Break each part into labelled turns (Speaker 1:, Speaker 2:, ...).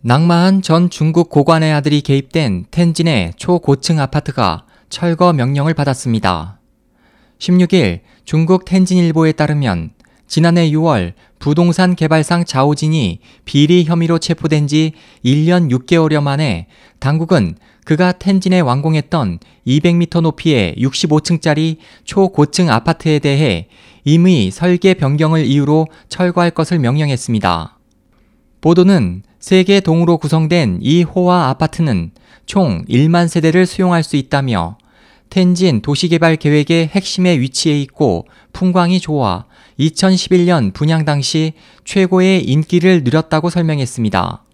Speaker 1: 낭마한 전 중국 고관의 아들이 개입된 텐진의 초고층 아파트가 철거 명령을 받았습니다. 16일 중국 텐진일보에 따르면 지난해 6월 부동산 개발상 자오진이 비리 혐의로 체포된 지 1년 6개월여 만에 당국은 그가 텐진에 완공했던 200m 높이의 65층짜리 초고층 아파트에 대해 임의 설계 변경을 이유로 철거할 것을 명령했습니다. 보도는 세개 동으로 구성된 이 호화 아파트는 총 1만 세대를 수용할 수 있다며 텐진 도시개발 계획의 핵심에 위치해 있고 풍광이 좋아 2011년 분양 당시 최고의 인기를 누렸다고 설명했습니다.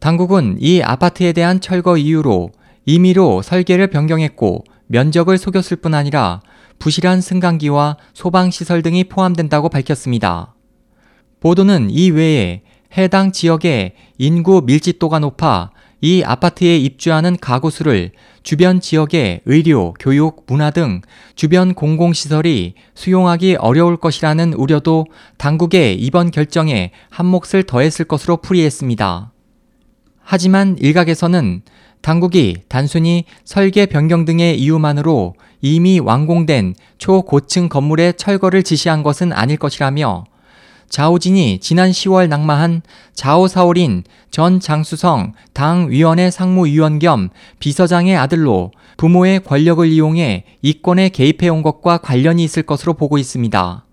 Speaker 1: 당국은 이 아파트에 대한 철거 이유로 임의로 설계를 변경했고 면적을 속였을 뿐 아니라 부실한 승강기와 소방시설 등이 포함된다고 밝혔습니다. 보도는 이 외에 해당 지역의 인구 밀집도가 높아 이 아파트에 입주하는 가구 수를 주변 지역의 의료, 교육, 문화 등 주변 공공시설이 수용하기 어려울 것이라는 우려도 당국의 이번 결정에 한 몫을 더했을 것으로 풀이했습니다. 하지만 일각에서는 당국이 단순히 설계 변경 등의 이유만으로 이미 완공된 초고층 건물의 철거를 지시한 것은 아닐 것이라며 자오진이 지난 10월 낙마한 자오사오린 전 장수성 당위원회 상무위원 겸 비서장의 아들로 부모의 권력을 이용해 이권에 개입해온 것과 관련이 있을 것으로 보고 있습니다.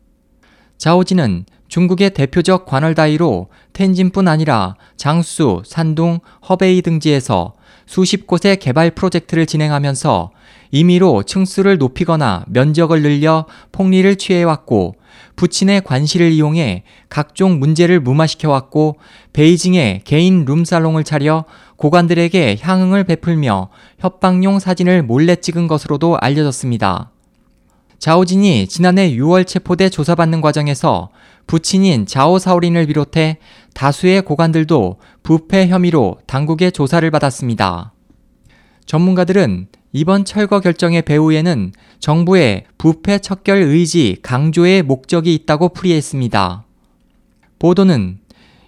Speaker 1: 자오진은 중국의 대표적 관할다이로 텐진뿐 아니라 장수, 산둥, 허베이 등지에서 수십 곳의 개발 프로젝트를 진행하면서 임의로 층수를 높이거나 면적을 늘려 폭리를 취해왔고 부친의 관시를 이용해 각종 문제를 무마시켜왔고 베이징에 개인 룸살롱을 차려 고관들에게 향응을 베풀며 협박용 사진을 몰래 찍은 것으로도 알려졌습니다. 자오진이 지난해 6월 체포돼 조사받는 과정에서 부친인 자오사오린을 비롯해 다수의 고관들도 부패 혐의로 당국의 조사를 받았습니다. 전문가들은 이번 철거 결정의 배후에는 정부의 부패 척결 의지 강조의 목적이 있다고 풀이했습니다. 보도는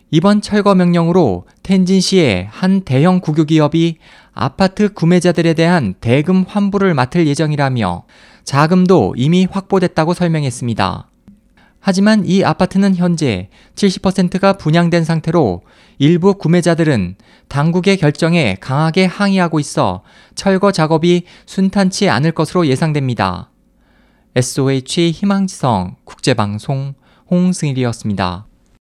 Speaker 1: 이번 철거 명령으로 텐진시의 한 대형 국유 기업이 아파트 구매자들에 대한 대금 환불을 맡을 예정이라며 자금도 이미 확보됐다고 설명했습니다. 하지만 이 아파트는 현재 70%가 분양된 상태로 일부 구매자들은 당국의 결정에 강하게 항의하고 있어 철거 작업이 순탄치 않을 것으로 예상됩니다. SOH 희망지성 국제방송 홍승일이었습니다.